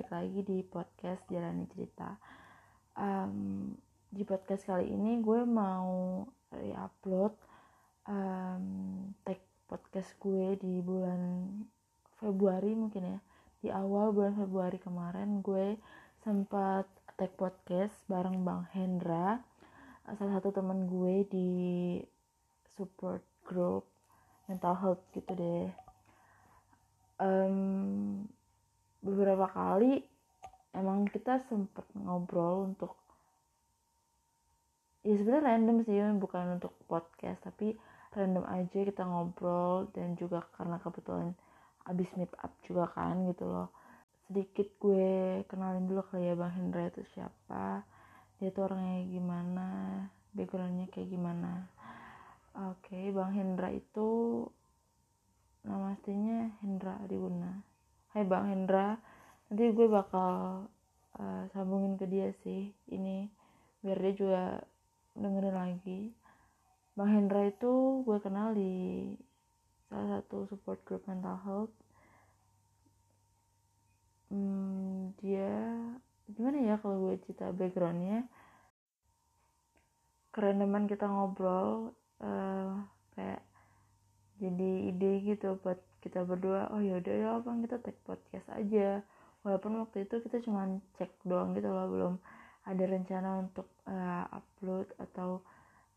balik lagi di podcast Jalani Cerita. Um, di podcast kali ini gue mau re-upload um, tag podcast gue di bulan Februari mungkin ya. Di awal bulan Februari kemarin gue sempat tag podcast bareng Bang Hendra, salah satu teman gue di support group mental health gitu deh. Um, beberapa kali emang kita sempet ngobrol untuk ya sebenarnya random sih bukan untuk podcast tapi random aja kita ngobrol dan juga karena kebetulan abis meet up juga kan gitu loh. Sedikit gue kenalin dulu kali ya Bang Hendra itu siapa dia tuh orangnya gimana backgroundnya kayak gimana. Oke okay, Bang Hendra itu nama aslinya Hendra Adiwuna Hai Bang Hendra nanti gue bakal uh, sambungin ke dia sih ini biar dia juga dengerin lagi. Bang Hendra itu gue kenal di salah satu support group mental health. Hmm, dia gimana ya kalau gue cerita backgroundnya? Kerendaman kita ngobrol uh, kayak jadi ide gitu buat kita berdua oh yaudah ya bang kita take podcast aja. Walaupun waktu itu kita cuma cek doang gitu loh belum ada rencana untuk uh, upload atau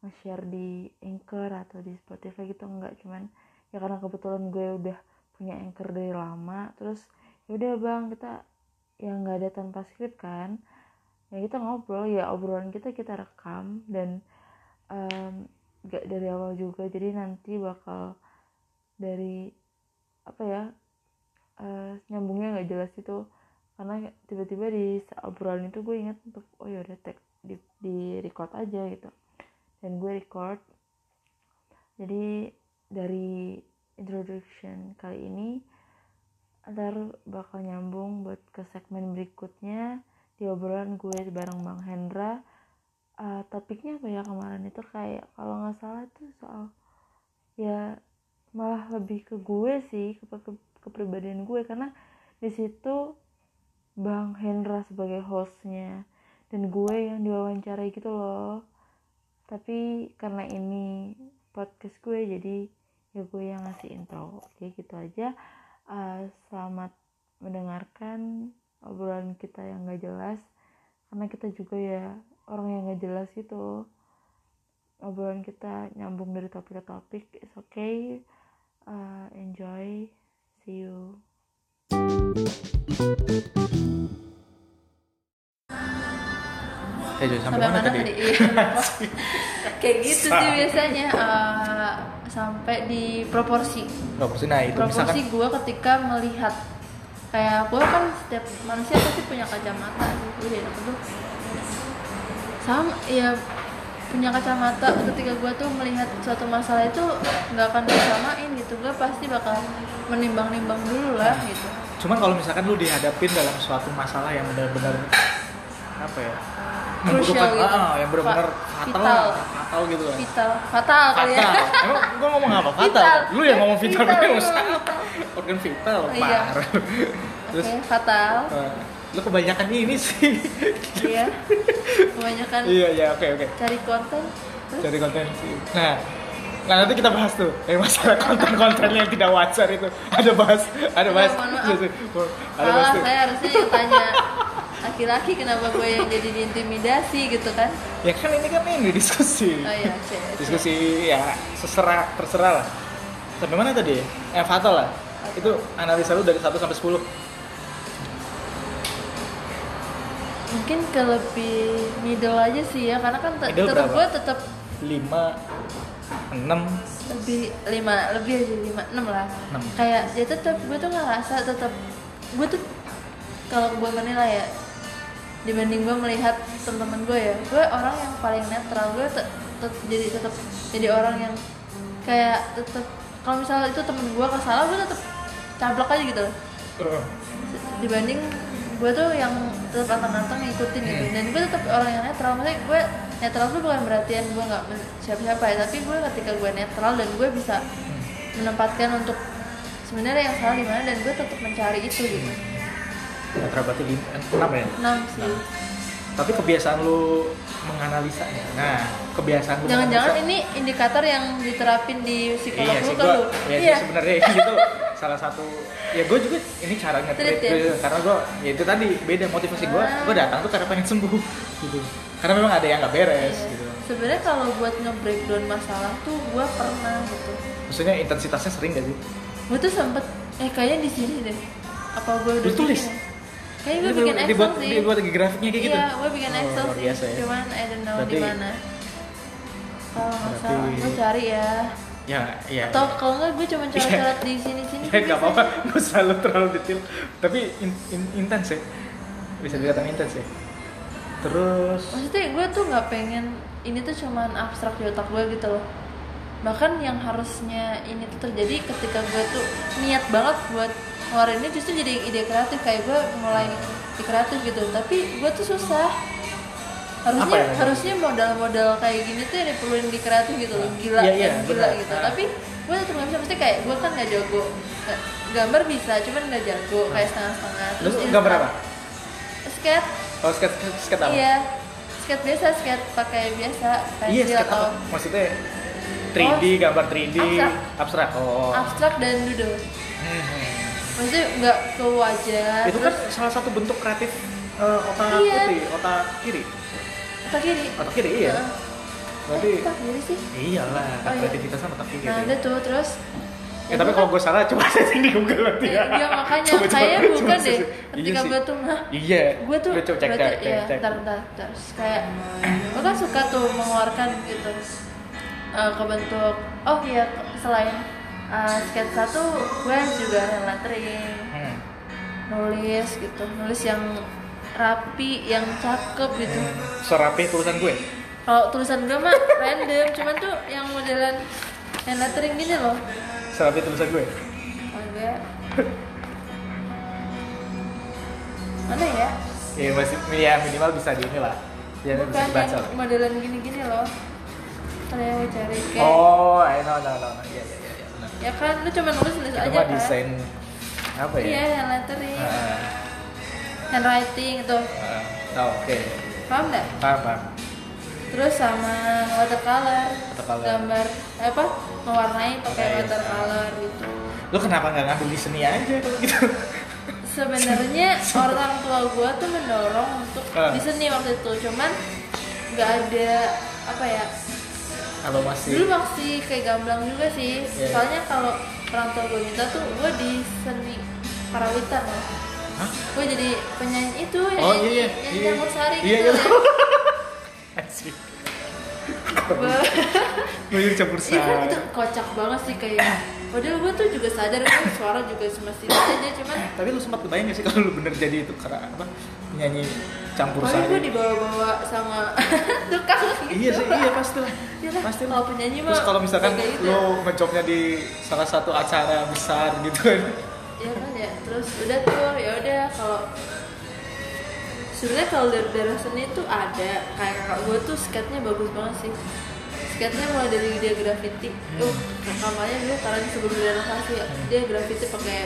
nge-share di Anchor atau di Spotify gitu enggak. Cuman ya karena kebetulan gue udah punya Anchor dari lama terus yaudah bang kita yang nggak ada tanpa skrip kan. Ya kita ngobrol ya obrolan kita kita rekam dan um, dari awal juga. Jadi nanti bakal dari apa ya uh, nyambungnya nggak jelas itu. Karena tiba-tiba di obrolan itu gue ingat untuk oh ya udah di, di record aja gitu. Dan gue record. Jadi dari introduction kali ini ntar bakal nyambung buat ke segmen berikutnya di obrolan gue bareng Bang Hendra. Uh, topiknya apa ya kemarin itu? Kayak kalau nggak salah itu soal ya malah lebih ke gue sih ke, ke kepribadian gue. Karena di situ Bang Hendra sebagai hostnya dan gue yang diwawancarai gitu loh. Tapi karena ini podcast gue jadi ya gue yang ngasih intro. Oke gitu aja. Uh, selamat mendengarkan obrolan kita yang gak jelas. Karena kita juga ya orang yang gak jelas gitu. Obrolan kita nyambung dari topik ke topik it's okay uh, enjoy see you Eh, sampai, sampai mana, mana tadi? tadi? Kayak gitu sih biasanya uh, sampai di proporsi. Proporsi, nah itu proporsi misalkan... gue ketika melihat kayak gue kan setiap manusia pasti punya kacamata gitu ya tuh sama ya punya kacamata ketika gue tuh melihat suatu masalah itu nggak akan disamain gitu. Gue pasti bakal menimbang-nimbang dulu lah gitu. Cuman kalau misalkan lu dihadapin dalam suatu masalah yang benar-benar apa ya membutuhkan gitu. ah, yang benar-benar fatal, fatal fatal gitu kan. Vital. Fatal kali ya. Emang gue ngomong apa? Fatal vital. lu yang ngomong vital gue usah organ vital iya. terus okay, fatal. Uh, lu kebanyakan ini sih. Iya. Kebanyakan iya iya oke okay, oke. okay. cari konten terus? cari konten sih. Nah Nah nanti kita bahas tuh eh masalah konten-konten yang tidak wajar itu. Ada bahas ada bahas. ya, ada bahas tuh. saya harusnya yang tanya laki-laki kenapa gue yang jadi diintimidasi gitu kan? Ya kan ini kan ini diskusi. Oh iya okay, diskusi ya seserah terserah lah. Sampai mana tadi? Eh fatal lah. Okay. itu analisa lu dari 1 sampai 10 mungkin ke lebih middle aja sih ya karena kan tetap gue tetap 5 enam. Lebih lima lebih aja lima enam lah. 6. kayak ya tetap gue tuh nggak ngerasa tetap gue tuh kalau gue menilai ya dibanding gue melihat teman-teman gue ya gue orang yang paling netral gue te te jadi tetap jadi orang yang kayak tetap kalau misalnya itu temen gue kesalah gue tetap cablok aja gitu loh. Dibanding gue tuh yang tetap anteng-anteng ngikutin gitu. Hmm. dan gue tetap orang yang netral. Maksudnya gue netral tuh bukan berarti yang gue nggak siapa-siapa ya. Tapi gue ketika gue netral dan gue bisa menempatkan untuk sebenarnya yang salah di mana dan gue tetap mencari itu gitu. Netra berarti lim- enam ya? Enam sih. Nah, tapi kebiasaan lu menganalisanya. Nah kebiasaan lu jangan-jangan ini indikator yang diterapin di psikolog iya lu kan lu. ya iya sih sebenarnya gitu salah satu ya gue juga ini cara nge Treat ya? karena gue ya itu tadi beda motivasi gue Ah. gue datang tuh karena pengen sembuh gitu karena memang ada yang nggak beres Iya. gitu sebenarnya kalau buat nge-breakdown masalah tuh gue pernah gitu maksudnya intensitasnya sering gak sih gue tuh sempet eh kayaknya di sini deh apa gue udah tulis? ya? kayaknya gue bikin dibuat- Excel dibuat, sih dibuat lagi grafiknya kayak gitu iya gue bikin Oh, Excel luar sih biasa ya. cuman I don't know di mana kalau nggak Berarti- salah gue cari ya ya ya atau kalau nggak gue cuma coret-coret di sini-sini ya nggak apa-apa. nggak usah lu terlalu detail. Tapi in- in- intens ya. Bisa dikatakan intens ya. Terus maksudnya gue tuh nggak pengen ini tuh cuman abstrak di otak gue gitu loh. Bahkan yang harusnya ini tuh terjadi ketika gue tuh niat banget buat ngeluarin ini justru jadi ide kreatif. Kayak gue mulai di kreatif gitu. Tapi gue tuh susah harusnya yang- harusnya modal-modal kayak gini tuh yang diperluin di kreatif gitu loh. Gila Iya, iya, yang gila benar. gitu. Ah. tapi gue tetap nggak bisa. Mesti kayak gue kan nggak jago. Gambar bisa cuman nggak jago. Kayak setengah-setengah. Lu terus gambar apa? Skate oh skate skate apa? Iya, skate biasa, skate pakai biasa, iya pensil skate atau apa? Maksudnya 3D gambar 3D abstrak. abstrak. Oh. Abstrak dan doodle. Hmm. Maksudnya nggak ke wajah, itu kan terus salah satu bentuk kreatif eh, otak Iya. putih otak kiri otak kiri. otak kiri iya berarti Eh, otak kiri sih. iyalah Oh, iya. kreativitasnya otak kiri Nah, ada tuh terus. ya tapi kalau gue salah coba searching di Google nanti ya Iya makanya, Coba, coba, kayaknya coba bukan deh. searching. Ketika iya gue tuh, nah, iya gue tuh coba cek berarti cek ya, cek. ntar, ntar, terus kayak gue kan suka tuh mengeluarkan gitu eh, ke bentuk oh iya selain eh, skate satu gue juga lettering Hmm. nulis gitu nulis yang rapi yang cakep gitu. Serapi tulisan gue? Kalau tulisan gue mah random cuman tuh yang modelan yang lettering gini loh. Serapi tulisan gue? Agak mana ya? Ya masih ya minimal bisa di inilah. Ya bisa bukan dibaca yang lah. modelan gini-gini loh. Ntar yang cari kayak oh I know no no no iya iya iya iya, benar. Ya kan lu cuma nulis nulis aja kan? desain apa ya? Iya yang lettering. Ah, handwriting itu. Ah, oh, oke. Paham nggak? Paham paham. Terus sama watercolor Watercolor. gambar eh, apa? Mewarnai pakai Pakai, watercolor gitu. Lu kenapa nggak ngambil di seni aja kalau gitu? Sebenarnya orang tua gue tuh mendorong untuk Ah. di seni waktu itu cuman nggak ada apa ya? Kalau masih dulu masih kayak gamblang juga sih. Iya. soalnya kalau orang tua gue minta tuh gue di seni parawitan loh Hah? gue jadi penyanyi itu yang Oh, iya, iya. yang Iya. campur sari Iya, gitu iya. ya. Asik. Gua- Gue jadi campur Iya sari. itu kocak banget sih kayak Padahal gue tuh juga sadar kan suara juga semestinya aja cuman Tapi lu sempat kebayang gak sih kalau lu bener jadi itu karena apa? Penyanyi campur Pokoknya gue sari. dibawa-bawa sama tukang gitu Iya sih, iya pasti lah. Iya Pasti lah. kalau penyanyi mah Terus kalau misalkan gitu. lu ngejobnya di salah satu acara besar gitu kan. Iya kan ya, terus udah tuh ya udah kalau sebenarnya kalau dari daerah seni tuh ada. Kayak kakak gue tuh skate-nya bagus banget sih. Skate-nya mulai dari dia graffiti. Uh kamarnya dulu karena sebelum direnovasi. Ya, dia graffiti pakai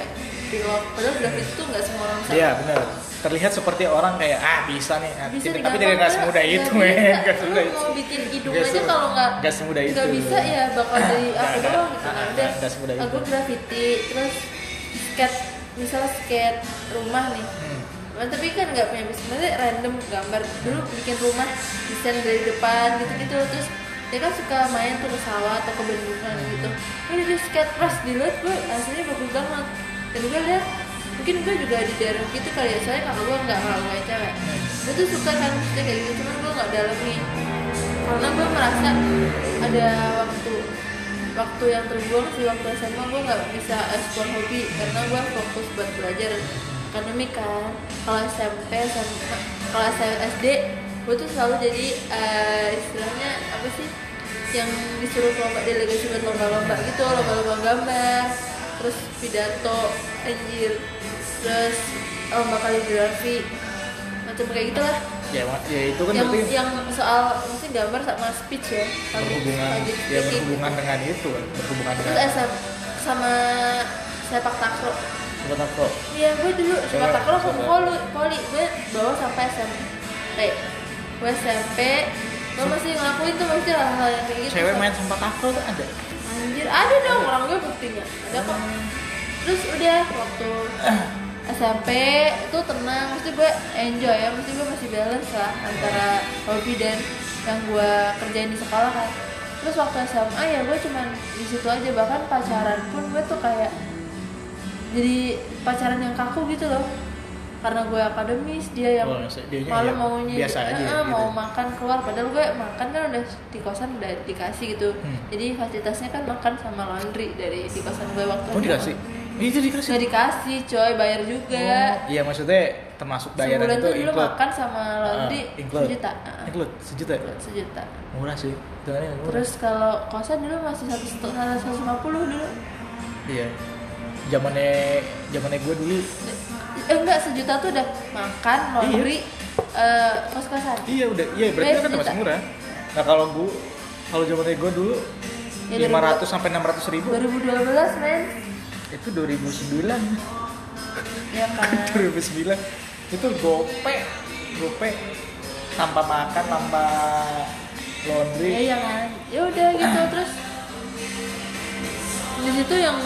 pilok. Padahal graffiti tuh nggak semua orang bisa Iya benar. Terlihat seperti orang kayak ah bisa nih, ah, bisa tapi gampang tidak nggak semudah Nggak itu, men. Nggak semudah itu. mau bikin hidung Nggak aja kalau nggak nggak semudah itu. nggak bisa ya bakal jadi nggak, doang gitu kan. Udah nggak semudah itu. aku graffiti terus skate misalnya skate rumah nih. Hmm. Nah, tapi kan nggak punya sebenarnya random gambar dulu bikin rumah desain dari depan gitu-gitu. Terus dia kan suka main tuh ke sawah atau ke bendungan gitu. Ini dia skate pas dilihat gue aslinya bagus banget. Dan gue lihat mungkin gue juga di daerah gitu kali ya soalnya kakak gue nggak kalau gue cewek. Gue tuh suka kan kayak gitu cuman gue nggak dalamin karena gue merasa ada waktu waktu yang terbuang sih waktu SMA gue nggak bisa ekspor hobi karena gue fokus buat belajar. Akademik kan kalau SMP SMA kalau SD gue tuh selalu jadi eh, istilahnya apa sih yang disuruh lomba delegasi buat lomba-lomba gitu lomba-lomba gambar terus pidato anjir terus lomba kaligrafi macam kayak gitulah Ya, ya itu kan yang berarti yang soal mesti gambar sama speech ya public- berhubungan public ya berhubungan dengan itu kan, berhubungan terus dengan SM sama sepak takraw Sobat aku. Iya, gue dulu takraw ke sempat. poli, poli gue bawa sampai SMP. Gue SMP, gue masih ngelakuin tuh masih hal-hal yang kayak gitu. Cewek main sempat takraw tuh ada. Anjir, ada dong orang gue buktinya. Ada kok. Terus udah waktu SMP itu tenang, mesti gue enjoy ya, mesti gue masih balance lah antara hobi dan yang gue kerjain di sekolah kan. Terus waktu SMA ya gue cuman di situ aja bahkan pacaran pun gue tuh kayak jadi pacaran yang kaku gitu loh karena gue akademis dia yang Oh, malam ya maunya biasa aja eh, gitu. mau makan keluar padahal gue makan kan udah di kosan udah dikasih gitu Hmm. jadi fasilitasnya kan makan sama laundry dari di kosan gue waktu Oh dikasih? Itu dikasih? Nggak dikasih coy bayar juga Oh, Iya maksudnya termasuk bayaran sebulan itu tuh dulu include. makan sama laundry Ah, include. sejuta Ah, Include sejuta ya? sejuta Murah sih. Murah. terus kalau kosan dulu masih satu setengah satu lima puluh dulu Iya. Zamannya zamannya gue dulu. eh enggak sejuta tuh udah makan laundry eh, kos kosan Iya udah. Iya berarti Eh, kan sejuta. masih murah. Nah kalau gue kalau zamannya gue dulu Ya, 500 sampai 600 ribu 2012 men itu 2009 ya kan? 2009 itu gope gope. Tanpa makan tanpa ya laundry ya kan? Ya udah gitu terus di situ yang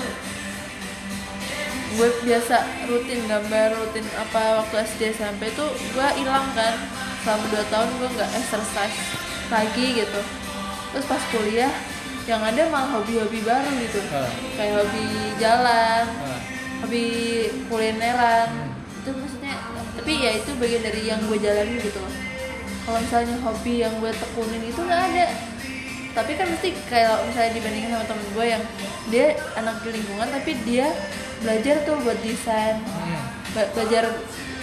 gue biasa rutin gambar rutin apa waktu SD SMP tuh gue hilang kan. Selama 2 tahun gue nggak exercise lagi gitu. Terus pas kuliah yang ada malah hobi-hobi baru gitu. Ah. kayak hobi jalan Nah, hobi kulineran. Itu maksudnya tapi ya itu bagian dari yang gue jalani gitu kalau misalnya hobi yang gue tekunin itu nggak ada. Tapi kan mesti kayak misalnya dibandingin sama temen gue yang dia anak di lingkungan tapi dia belajar tuh buat desain. Hmm. Be- belajar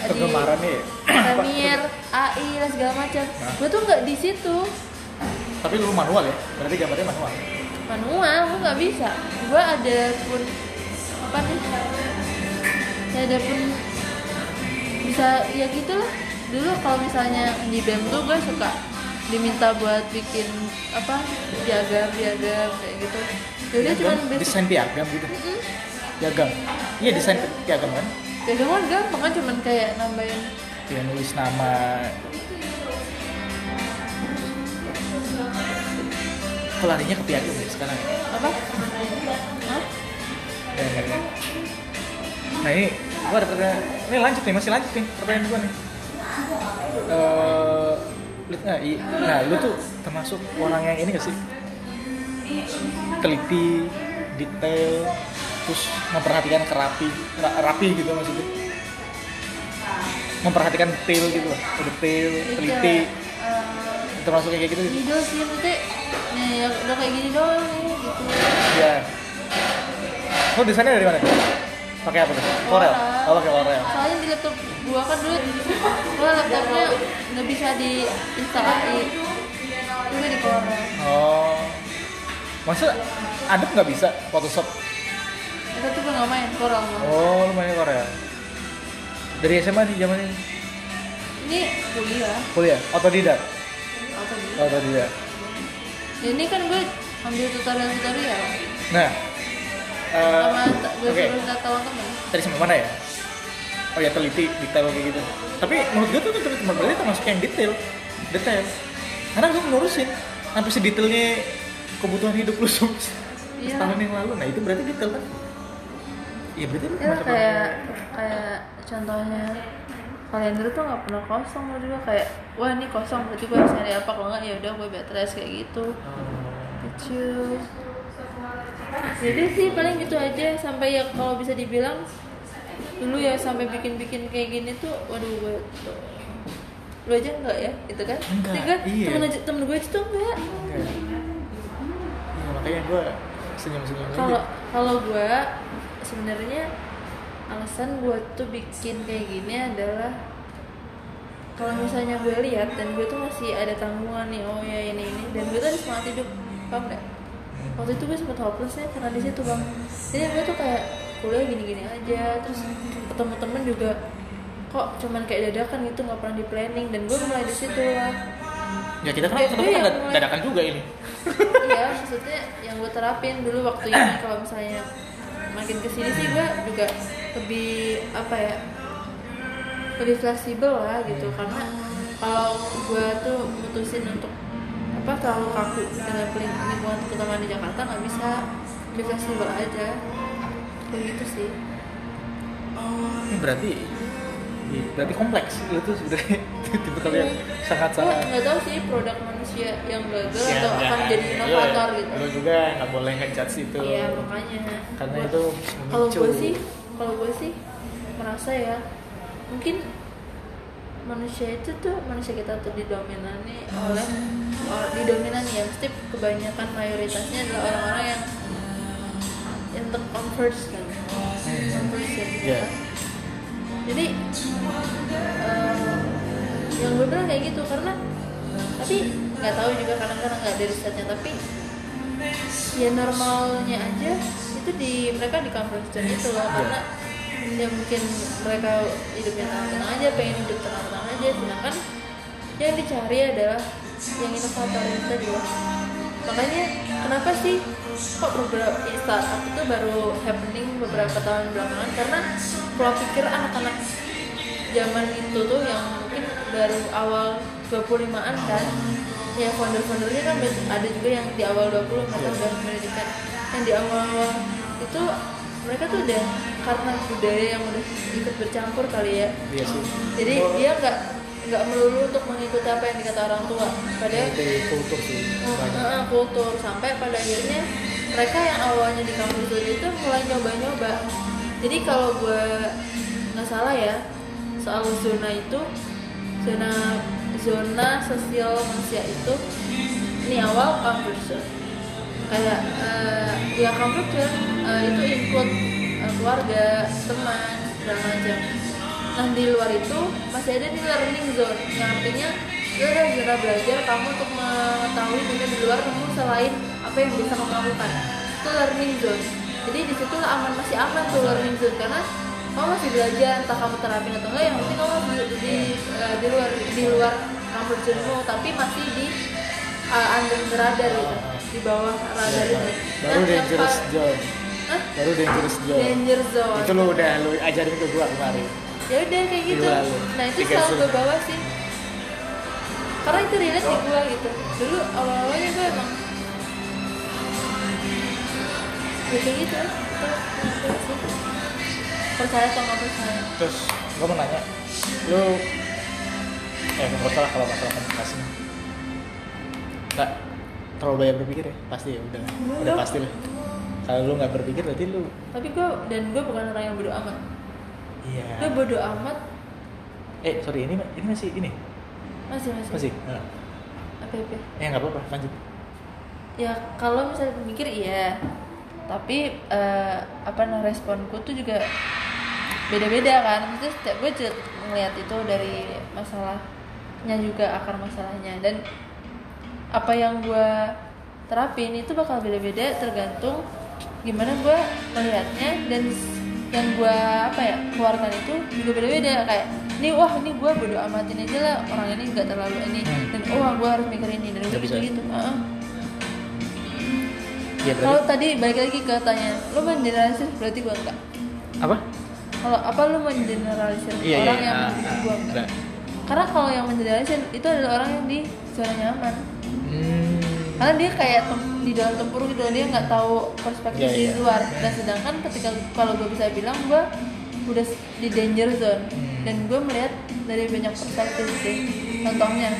kegemarannya ya? Premiere, AI dan segala macam. Nah. gue tuh nggak di situ tapi lu manual ya? Berarti gambarnya manual. Manual gue nggak bisa. Gue ada pun apa nih? Ya ada pun bisa ya gitulah. Dulu kalau misalnya di BEM tuh gue suka diminta buat bikin apa piagam piagam kayak gitu. Jadi cuma Piagam, basic desain piagam gitu? Mm-mm. piagam? Iya desain piagam. kan? Piagam kan gampang kan cuman kayak nambahin. Ya nulis nama kok larinya ke piagam ya sekarang apa Hah? Ya, ya, ya. Nah ini gua ada pertanyaan. Ini lanjut nih, masih lanjut nih pertanyaan gua nih. Lu- nah, i- nah, lu tuh termasuk orang yang ini gak sih? Teliti, detail, terus memperhatikan kerapi, ra- rapi gitu maksudnya. Memperhatikan detail gitu loh, detail, Itu, teliti, eh, termasuk kayak gitu. video sih ya udah kayak gini doang nih gitu Ya. Lu desainnya dari mana? Pakai apa tuh? Corel. Oh, pakai Corel. soalnya di laptop gua kan dulu gua laptopnya nggak bisa diinstal AI juga di Corel Oh. Masa Adobe nggak bisa Photoshop? itu tuh nggak main Corel. Oh, lu mainnya Korea. Dari SMA nih zaman ini. ini kuliah Kuliah, otodidak. apa nih Otodidak. Ini kan gue ambil tutorial tutorial Nah, eh, sama gue minta tolong temen Tadi sampai mana ya? Oh ya teliti, detail kayak gitu. Tapi menurut gue tuh itu berarti termasuk yang detail, detail. Karena gue ngurusin sampai sedetailnya kebutuhan hidup lu se- Iya. setahun yang lalu. Nah itu berarti detail kan? Iya berarti ya kayak kayak contohnya kalender tuh nggak pernah kosong lo juga kayak wah ini kosong berarti gue harus nyari apa? Kalau nggak ya udah gue bed rest kayak gitu. Kecil. Jadi sih paling gitu aja. Sampai ya kalau bisa dibilang dulu ya sampai bikin-bikin kayak gini tuh waduh gue lu aja enggak ya? Itu kan? Enggak, kan iya. temen aja temen gue aja tuh enggak. Oke. Iya makanya gue senyum-senyum kalau kalau gue sebenarnya alasan gue tuh bikin kayak gini adalah kalau misalnya gue lihat dan gue tuh masih ada tanggungan nih oh ya ini ini dan gue tuh ada semangat hidup paham nggak? Waktu itu gue sempet hopeless ya karena di situ bang. Jadi gue tuh kayak kuliah gini-gini aja terus ketemu temen juga kok cuman kayak dadakan gitu nggak pernah di planning dan gue mulai di situ lah. Ya kita kan ketemu kan dadakan juga ini. iya maksudnya yang gue terapin dulu waktu ini kalau misalnya makin ke sini sih gue juga lebih apa ya lebih fleksibel lah gitu. Karena kalau gue tuh mutusin untuk apa terlalu kaku dengan lingkungan terutama di Jakarta nggak bisa. Lebih fleksibel aja. Begitu sih. Ini berarti berarti kompleks. Lu tuh sebenarnya tipe kalian sangat gue sangat nggak tahu sih produk manusia yang gagal atau akan jadi inovator gitu. Lu juga nggak boleh ngejudge itu. Iya makanya. Karena Gua- itu kalau gue sih kalau gue sih merasa ya mungkin manusia itu tuh manusia kita tuh didominani oleh didominani ya mesti kebanyakan mayoritasnya adalah orang-orang yang yang terconverse kan conversion gitu Iya. kan. jadi eh, yang gue bilang kayak gitu karena tapi nggak tahu juga kadang-kadang nggak ada risetnya tapi ya normalnya aja itu di mereka di conversion itu loh karena ya mungkin mereka hidupnya tenang-tenang aja pengen hidup tenang-tenang aja sedangkan yang dicari adalah yang inovator itu tadi loh. Makanya kenapa sih kok beberapa ya, startup itu baru happening beberapa tahun belakangan? Karena kalau pikir anak-anak zaman itu tuh yang mungkin baru awal 25-an kan ya founder-foundernya kan ada juga yang di awal 20 mereka udah pendidikan yang di awal-awal itu mereka tuh udah karena budaya yang udah ikut bercampur kali ya. Iya sih. Jadi dia nggak nggak melulu untuk mengikuti apa yang dikata orang tua. Padahal itu kultur sih. Heeh, kultur. Sampai pada akhirnya mereka yang awalnya di kampus itu mulai nyoba-nyoba. Jadi kalau gue nggak salah ya soal zona itu zona zona sosial manusia itu ini awal conversion kayak eh, ya conversion eh, itu include eh, keluarga teman segala macam. Nah di luar itu masih ada di learning zone yang artinya itu adalah zona belajar kamu untuk mengetahui dunia di luar kamu selain apa yang bisa kamu lakukan. Itu learning zone. Jadi di situ aman masih aman tuh learning zone karena kamu masih belajar entah kamu terapin atau enggak yang penting kamu di, di, eh, di luar di luar comfort zone-mu tapi masih di uh, under the radar gitu di bawah radar Iya, itu. Baru yang dangerous zone Hah? baru dangerous zone danger zone itu lu udah lu ajarin ke gua kemarin. Ya udah kayak gitu. Dua nah itu selalu zone. gue bawa sih. Karena itu relate di gue gitu. Dulu awal awalnya gue emang ya gitu. Itu itu sih percaya atau nggak percaya terus gua mau nanya. Lu eh nggak usah lah kalau masalah komunikasi. Nggak terlalu banyak berpikir ya. Pasti ya udah. Enggak. Udah pasti lah. Kalau lu nggak berpikir berarti lu tapi gue dan gue bukan orang yang bodoh amat. Iya. Gue bodoh amat. Eh sorry ini ini masih ini? Masih masih, masih? Nah, apa apa? Ya nggak apa-apa lanjut. Ya kalau misalnya mikir iya. Tapi eh, apa nah responku tuh juga beda-beda kan. Terus setiap gue ngeliat itu dari masalahnya juga akar masalahnya. Dan apa yang gue terapin itu bakal beda-beda tergantung gimana gue melihatnya dan yang gue apa ya keluarkan itu juga beda-beda. Kayak ini wah ini gue bodo amatin aja lah orang ini nggak terlalu ini. Hmm. dan wah gue harus mikir ini dan gitu bisa. gitu ya kalau tadi balik lagi ke tanya lo mengeneralisir berarti gue enggak apa? Kalau apa lo mengeneralisir iya iya orang yang ah, gue enggak enggak. karena kalau yang mengeneralisir itu adalah orang yang di zona nyaman Hmm. karena dia kayak tem- di dalam tempur gitu dia nggak tahu perspektif Iya, di iya. luar dan sedangkan ketika kalau gue bisa bilang gue udah di danger zone Hmm. dan gue melihat dari banyak perspektif sih contohnya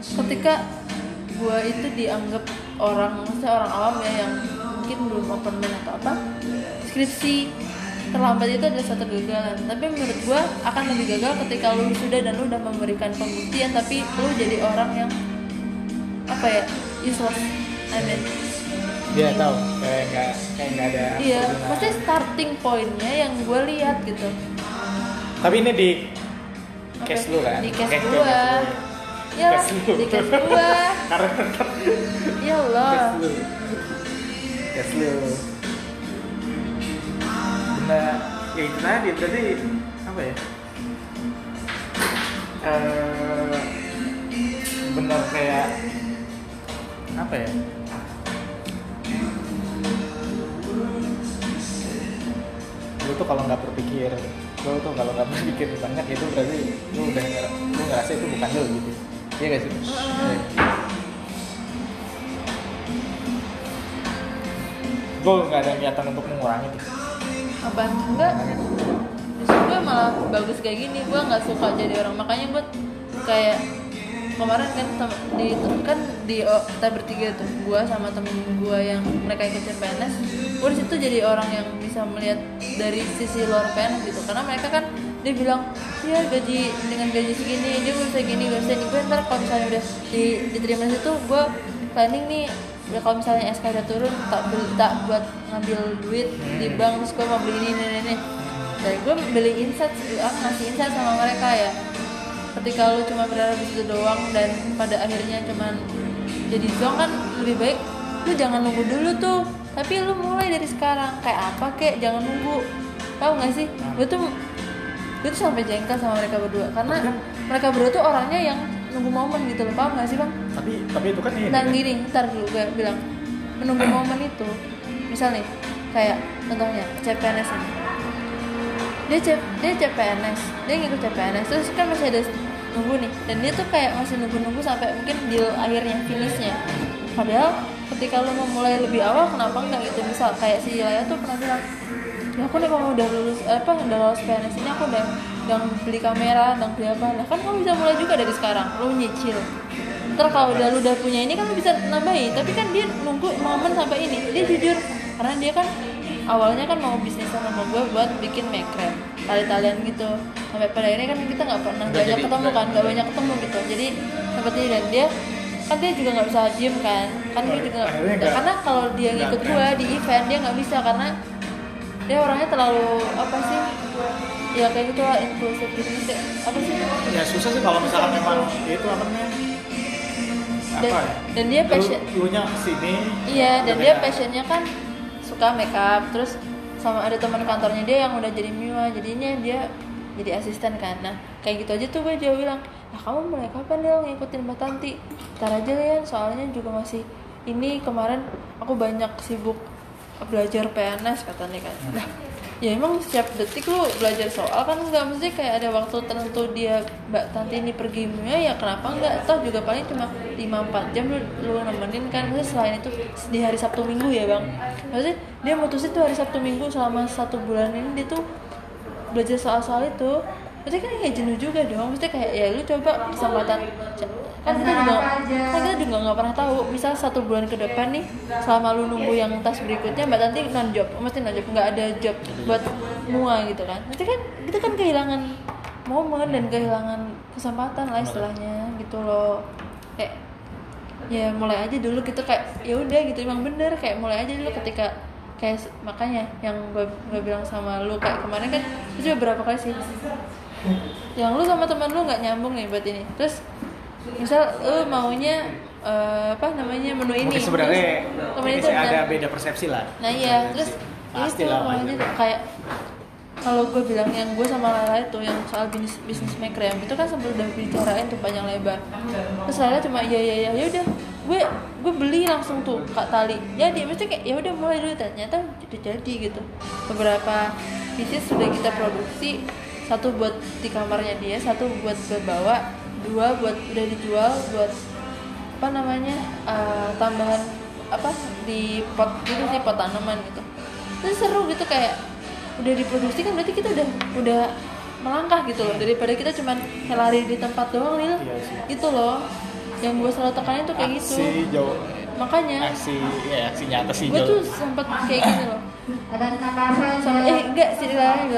ketika gue itu dianggap orang maksudnya orang awam ya yang mungkin belum open mind atau apa skripsi terlambat itu adalah satu kegagalan tapi menurut gue akan lebih gagal ketika lu sudah dan lu udah memberikan pembuktian tapi lu jadi orang yang apa ya useless I mean. Dia tahu kayak nggak kayak nggak ada iya maksudnya starting pointnya yang gue lihat gitu. Tapi ini di Apa? case lu kan? Di case Case gue ya di case gue karena ya Allah case lu. Benar ya itu tadi berarti apa ya? Eh, benar kayak apa ya? Tuh kalau nggak berpikir lo tuh kalau nggak berpikir banyak itu berarti lo udah lo ngerasa itu bukan lo gitu. Iya gak sih? Gue nggak ada niatan untuk mengurangi tuh. Apa? Enggak justru gue malah bagus kayak gini. Gue nggak suka jadi orang. Makanya gue kayak kemarin kan di kan di oh, kita bertiga tuh gue sama temen gue yang mereka ikutin PNS gue di situ jadi orang yang bisa melihat dari sisi luar PNS gitu. Karena mereka kan dia bilang ya gaji dengan gaji segini dia bisa gini bisa ini gue ntar kalau misalnya udah di, diterima di situ gue planning nih ya kalau misalnya SK udah turun tak beli tak buat ngambil duit di bank terus gue mau beli ini ini ini. Dan gue beli insight ah, ngasih insight sama mereka ya ketika lu cuma berharap di situ doang dan pada akhirnya cuman jadi zong kan lebih baik lu jangan nunggu dulu tuh. Tapi lu mulai dari sekarang. Kayak apa kek? Jangan nunggu. Tahu nggak sih? Gue tuh gue tuh sampai jengkel sama mereka berdua. Karena mereka berdua tuh orangnya yang nunggu momen gitu loh. Paham nggak sih bang? Tapi tapi itu kan ini dan kan? gini ntar dulu gue bilang. Menunggu momen itu. Misal nih kayak contohnya CPNS ini dia C, dia CPNS dia ngikut CPNS terus kan masih ada nunggu nih. Dan dia tuh kayak masih nunggu-nunggu sampai mungkin deal akhirnya finishnya. Padahal ketika mau mulai lebih awal kenapa enggak gitu? Misal kayak si Laya tuh pernah bilang ya aku nih kalau udah lulus apa udah lulus PNS ini aku udah udah beli kamera udah beli apa. Lah kan kamu bisa mulai juga dari sekarang. Lo nyicil. Ntar kalau udah lu udah punya ini kan lu bisa nambahin. Tapi kan dia nunggu momen sampai ini. Dia jujur karena dia kan awalnya kan mau bisnis sama gue buat bikin makrem tali-talian gitu. Sampai pada akhirnya kan kita nggak pernah Nggak banyak jadi- ketemu kan nggak banyak ketemu gitu. Jadi seperti dan dia kan dia juga nggak bisa diem kan. Kan dia juga nggak- karena kalau dia ngikut gue di event dia nggak bisa karena dia orangnya terlalu apa sih ya kayak gitu lah inclusive business ya. apa sih? Ya susah sih kalau misalkan memang itu apa namanya? Dan, apa ya? dan dia passion sini Iya, dan dia passionnya kan suka make up, terus sama ada teman kantornya dia yang udah jadi Miwa, jadinya dia jadi asisten kan. Nah, kayak gitu aja tuh gue juga bilang, nah kamu mulai kapan Del ngikutin Mbak Tanti? Ntar aja ya, soalnya juga masih ini kemarin aku banyak sibuk belajar PNS katanya kan. Nah, ya emang setiap detik lu belajar soal kan nggak mesti kayak ada waktu tertentu dia Mbak Tanti ini pergi ya kenapa nggak toh juga paling cuma 5-4 jam lu, lu nemenin kan maksudnya selain itu di hari Sabtu Minggu ya bang. Maksudnya dia mutusin tuh hari Sabtu Minggu selama satu bulan ini dia tuh belajar soal-soal itu. Maksudnya kan kayak jenuh juga dong maksudnya kayak ya lu coba kesempatan kan kita juga kan kita juga nggak pernah tahu. Misal satu bulan ke depan nih selama lu nunggu yang tas berikutnya mbak Tanti non job. Mesti non job. Nggak ada job buat semua gitu kan. Nanti kan kita kan kehilangan momen dan kehilangan kesempatan lah istilahnya gitu loh. Kayak ya mulai aja dulu gitu kayak ya udah gitu. Emang bener kayak mulai aja dulu ketika kayak makanya yang gue gue bilang sama lu kayak kemarin kan itu juga berapa kali sih? Yang lu sama teman lu nggak nyambung nih buat ini. Terus misal lu maunya eh, apa namanya menu ini. Mungkin sebenarnya ini itu sih ada beda persepsi lah. Nah iya terus pasti itu kayak kalau gue bilang yang gue sama Lala itu yang soal bisnis bisnis makrem itu kan sambil udah bicarain tuh panjang lebar. Terus Lala cuma iya iya iya ya udah. Gue gue beli langsung tuh kak tali. Jadi mesti kayak ya udah mulai dulu. Ternyata udah jadi gitu. Beberapa bisnis sudah kita produksi satu buat di kamarnya dia satu buat gue bawa dua buat udah dijual buat apa namanya eh, tambahan apa di pot gitu sih pot tanaman gitu. Terus seru gitu kayak udah diproduksi kan berarti kita udah udah melangkah gitu loh. Daripada kita cuman lari di tempat doang nih Iya sih. gitu loh yang gue selalu tekanin tuh kayak gitu. Jauh makanya aksi ya aksi nyata sih gue tuh sempet kayak gini loh. Sama eh enggak sih bilang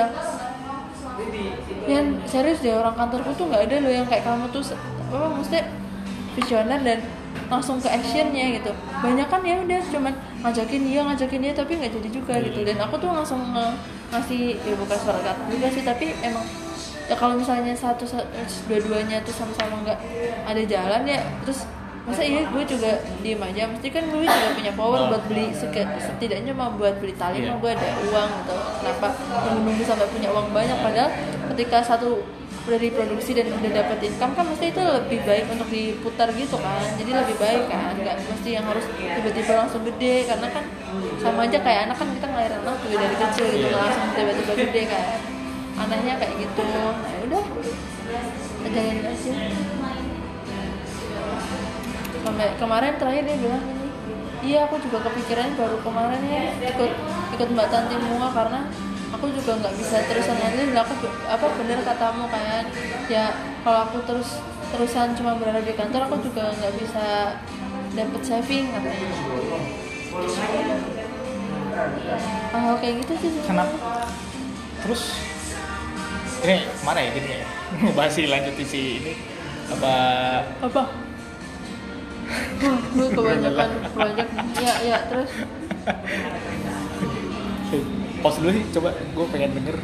yang serius deh orang kantorku tuh nggak ada loh yang kayak kamu tuh apa maksudnya visioner dan langsung ke actionnya gitu. Banyak kan ya udah cuman ngajakin dia ngajakin dia tapi nggak jadi juga gitu. Dan aku tuh langsung nge- ngasih ya bukan surat juga sih tapi emang ya kalau misalnya satu sa- dua-duanya tuh sama-sama nggak ada jalan ya terus masa iya gue juga diem aja. Mesti kan gue juga punya power buat beli setidaknya mah buat beli tali mah gue ada uang gitu. Kenapa nunggu-nunggu sampai punya uang banyak? Padahal ketika satu udah diproduksi dan udah dapet income kan mesti itu lebih baik untuk diputar gitu kan. Jadi lebih baik kan. Nggak mesti yang harus tiba-tiba langsung gede. Karena kan sama aja kayak anak kan kita ngelahirin anak juga dari kecil gitu. Nggak langsung tiba-tiba gede kan. Anehnya kayak gitu. Nah udah. Ajarin aja kemarin terakhir dia bilang ini iya aku juga kepikiran baru kemarin ya ikut ikut mbak Tanti Munga karena aku juga nggak bisa terusan nanti aku apa bener katamu kan? Ya kalau aku terus terusan cuma berada di kantor aku juga nggak bisa dapet saving katanya. Hal kayak gitu sih kenapa? Terus ini mana ya ya bahas si lanjut isi ini. Apa? Apa gue kebanyakan banyak. Ya ya terus. Pause dulu sih coba. Gue pengen denger